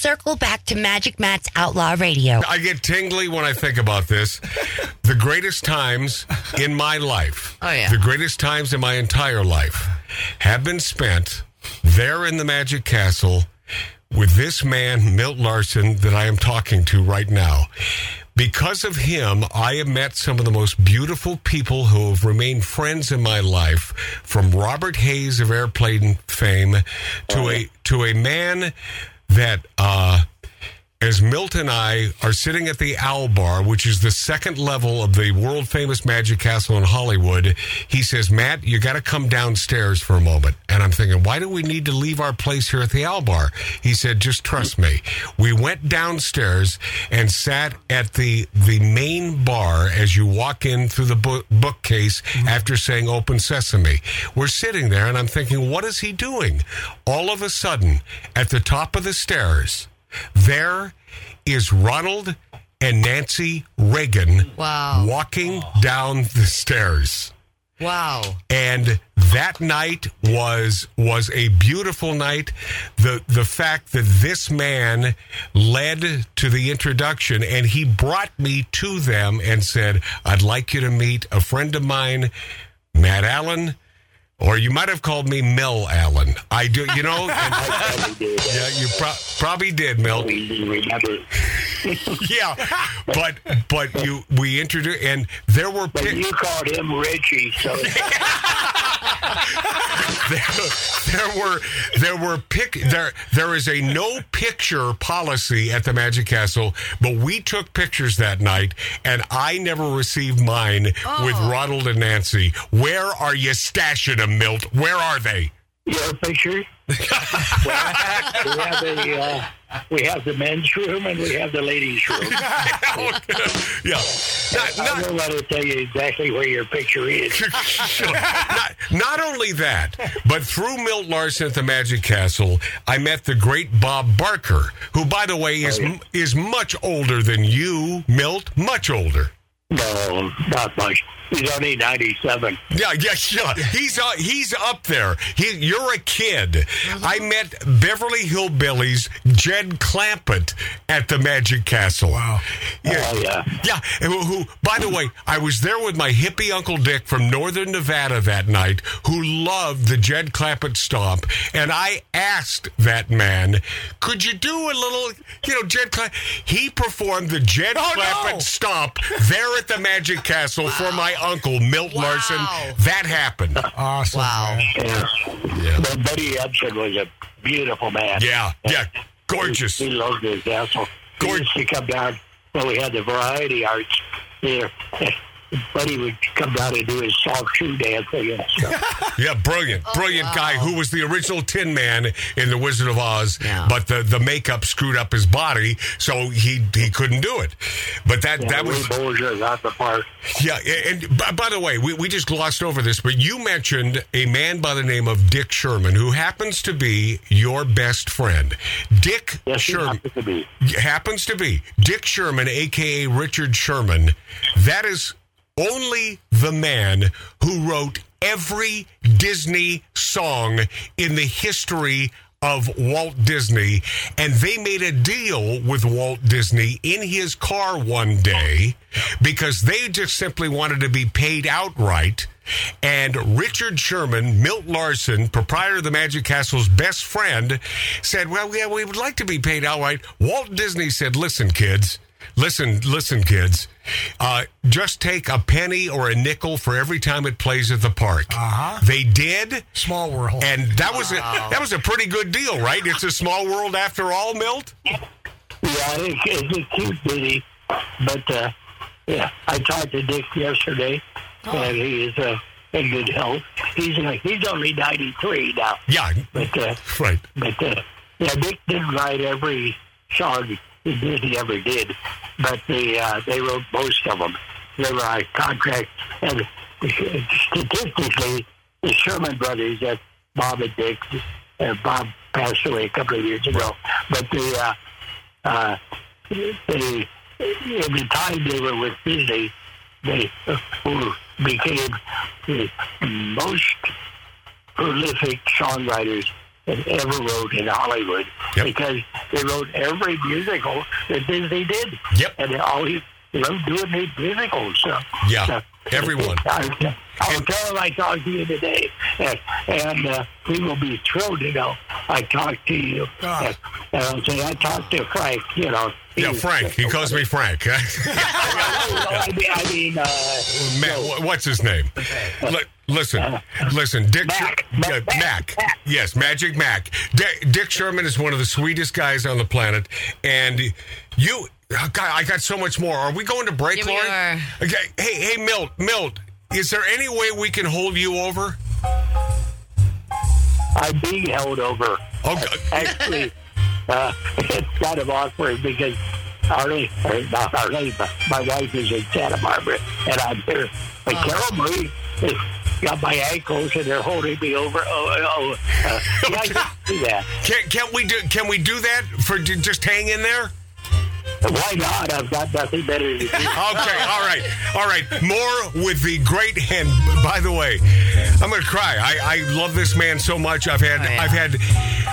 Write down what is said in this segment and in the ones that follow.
circle back to Magic Matt's Outlaw Radio. I get tingly when I think about this. The greatest times in my life, Oh, yeah. the greatest times in my entire life, have been spent there in the Magic Castle with this man, Milt Larsen, that I am talking to right now. Because of him, I have met some of the most beautiful people who have remained friends in my life, from Robert Hays of airplane fame to oh, a to a man that uh, as Milt and I are sitting at the Owl Bar, which is the second level of the world famous Magic Castle in Hollywood, he says, Matt, you got to come downstairs for a moment. And I'm thinking, why do we need to leave our place here at the Owl Bar? He said, just trust me. We went downstairs and sat at the, the main bar as you walk in through the book, bookcase mm-hmm. after saying open sesame. We're sitting there and I'm thinking, what is he doing? All of a sudden, at the top of the stairs, there is Ronald and Nancy Reagan Wow. walking down the stairs. Wow. And that night was was a beautiful night. The the fact that this man led to the introduction and he brought me to them and said, I'd like you to meet a friend of mine, Matt Allen. Or you might have called me Mel Allen. I do, you know. did. yeah, you pro- probably did, Mel. We do remember. yeah, but but you we introduced and there were But pic- you called him Richie, so there, there were there were pic there there is a no picture policy at the Magic Castle, but we took pictures that night, and I never received mine with oh. Ronald and Nancy. Where are you stashing them, Milt? Where are they? Your picture. well, we have the uh, we have the men's room and we have the ladies' room. yeah, not, I will let her tell you exactly where your picture is. Sure. not, not only that, but through Milt Larsen at the Magic Castle, I met the great Bob Barker, who, by the way, is is much older than you, Milt. Much older. No, not much. He's only ninety-seven. Yeah, yeah, yeah. He's uh, he's up there. He, you're a kid. I met Beverly Hillbillies Jed Clampett at the Magic Castle. Wow. Yeah, Oh yeah. yeah. and Who, who? By the way, I was there with my hippie uncle Dick from Northern Nevada that night, who loved the Jed Clampett stomp, and I asked that man, "Could you do a little, you know, Jed Clampett?" He performed the Jed Clampett stomp there at the Magic Castle for my uncle Milt Larsen. That happened. Awesome. Wow. yeah. Yeah. But Buddy Ebsen was a beautiful man. Yeah, yeah, gorgeous. He loved his castle. He Gorgeous. used to come down when we had the variety arts there. Buddy would come down and do his soft shoe dancing and stuff. Yeah, brilliant, oh, brilliant guy who was the original Tin Man in The Wizard of Oz, Yeah. but the, the makeup screwed up his body, so he he couldn't do it. But that that was Bolger got the part. yeah. And by, by the way, we, we just glossed over this, but you mentioned a man by the name of Dick Sherman, who happens to be your best friend. Dick Yes, he Sherman happened to be. happens to be Dick Sherman, aka Richard Sherman. That is only the man who wrote every Disney song in the history of Walt Disney. And they made a deal with Walt Disney in his car one day because they just simply wanted to be paid outright. And Richard Sherman, Milt Larsen, proprietor of the Magic Castle's best friend, said, Well, yeah, we would like to be paid outright. Walt Disney said, Listen, kids, listen, listen, kids, uh, just take a penny or a nickel for every time it plays at the park. Uh-huh. They did. Small world. And that was a, that was a pretty good deal, right? It's a small world after all, Milt. Yeah, it's a cute ditty, but uh, yeah, I talked to Dick yesterday, and he is uh, in good health. He's uh, he's only ninety three now, Yeah, but uh, right. but uh, yeah, Dick didn't write every song he did. He ever did, but they uh, they wrote most of them. They were on contract, and statistically, the Sherman brothers, that Bob and Dick, uh, Bob passed away a couple of years ago, but the uh, uh, in the time they were with Disney, they uh, became the most prolific songwriters that ever wrote in Hollywood Yep. because they wrote every musical that Disney did. Yep. And they always loved doing these musicals. So, Yeah, so- everyone. I, I'll tell him I talked to you today, and, and uh, he will be thrilled to know I talked to you. Ah. And, and I'll say I talked to Frank. You know. Yeah, Frank. He calls me Frank. I mean, I mean uh, Ma- wh- what's his name? Li- listen, listen, Dick. Mac. yeah, Mac. Mac. Yes, Magic Mac. Di- Dick Sherman is one of the sweetest guys on the planet, and you. oh, God, I got so much more. Are we going to break, Give me Lauren? Okay. Hey, hey, Milt, Milt. Is there any way we can hold you over? I'm being held over. Okay. Actually, uh, it's kind of awkward because Arlie, or not Arlie, but my wife is in Santa Barbara, and I'm here. But Carol Marie has got my ankles, and they're holding me over. Oh, oh, uh, yeah, I can do that. Can, can we do? Can we do that for just hang in there? Why not? I've got nothing better to do. Okay, all right, all right. More with the great and by the way, I'm gonna cry. I, I love this man so much. I've had, Oh, yeah. I've had,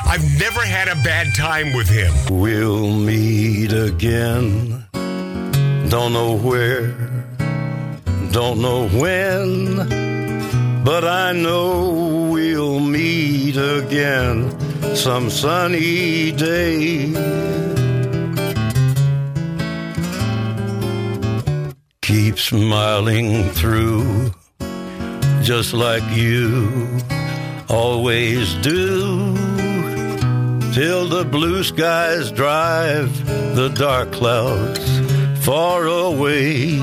I've never had a bad time with him. We'll meet again. Don't know where, don't know when, but I know we'll meet again some sunny day. Keep smiling through, just like you always do till the blue skies drive the dark clouds far away.